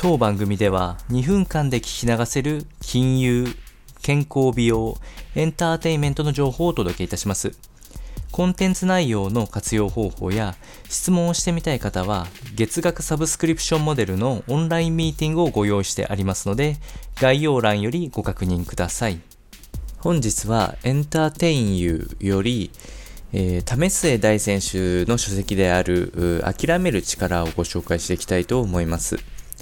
当番組では2分間で聞き流せる金融、健康美容、エンターテインメントの情報をお届けいたします。コンテンツ内容の活用方法や質問をしてみたい方は月額サブスクリプションモデルのオンラインミーティングをご用意してありますので概要欄よりご確認ください。本日はエンターテインユーよりえー、為末大選手の書籍である諦める力をご紹介していきたいと思います。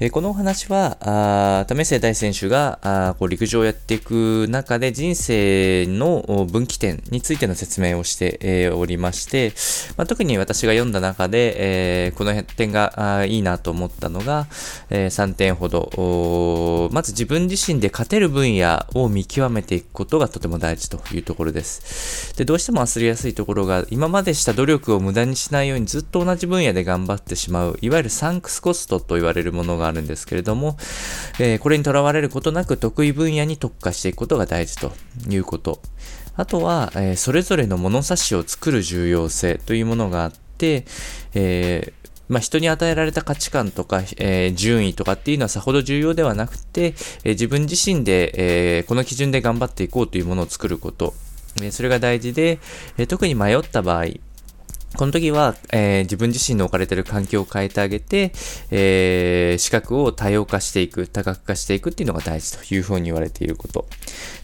えこのお話は、あ為末大選手があこう陸上をやっていく中で人生の分岐点についての説明をして、え、おりまして、まあ、特に私が読んだ中で、えー、この点があいいなと思ったのが、えー、3点ほどまず自分自身で勝てる分野を見極めていくことがとても大事というところです。でどうしても忘れやすいところが今までした努力を無駄にしないようにずっと同じ分野で頑張ってしまういわゆるサンクスコストと言われるものがあるんですけれども、えー、これにとらわれることなく得意分野に特化していくことが大事ということ。あとは、えー、それぞれの物差しを作る重要性というものがあって、えーまあ、人に与えられた価値観とか、えー、順位とかっていうのはさほど重要ではなくて、えー、自分自身で、えー、この基準で頑張っていこうというものを作ること、えそれが大事で、え特に迷った場合、この時は、えー、自分自身の置かれている環境を変えてあげて、えー、資格を多様化していく、多角化していくっていうのが大事というふうに言われていること。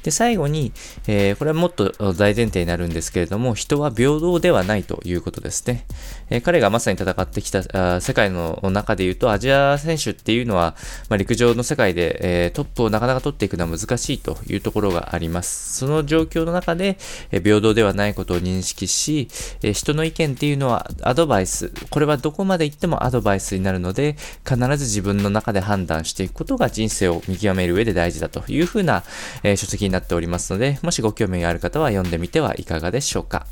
で、最後に、えー、これはもっと大前提になるんですけれども、人は平等ではないということですね。え、彼がまさに戦ってきたあ世界の中で言うと、アジア選手っていうのは、まあ、陸上の世界で、え、トップをなかなか取っていくのは難しいというところがあります。その状況の中で、え平等ではないことを認識し、え人の意見っていうのはアドバイス。これはどこまで行ってもアドバイスになるので、必ず自分の中で判断していくことが人生を見極める上で大事だというふうな、えー、書籍になっておりますので、もしご興味がある方は読んでみてはいかがでしょうか。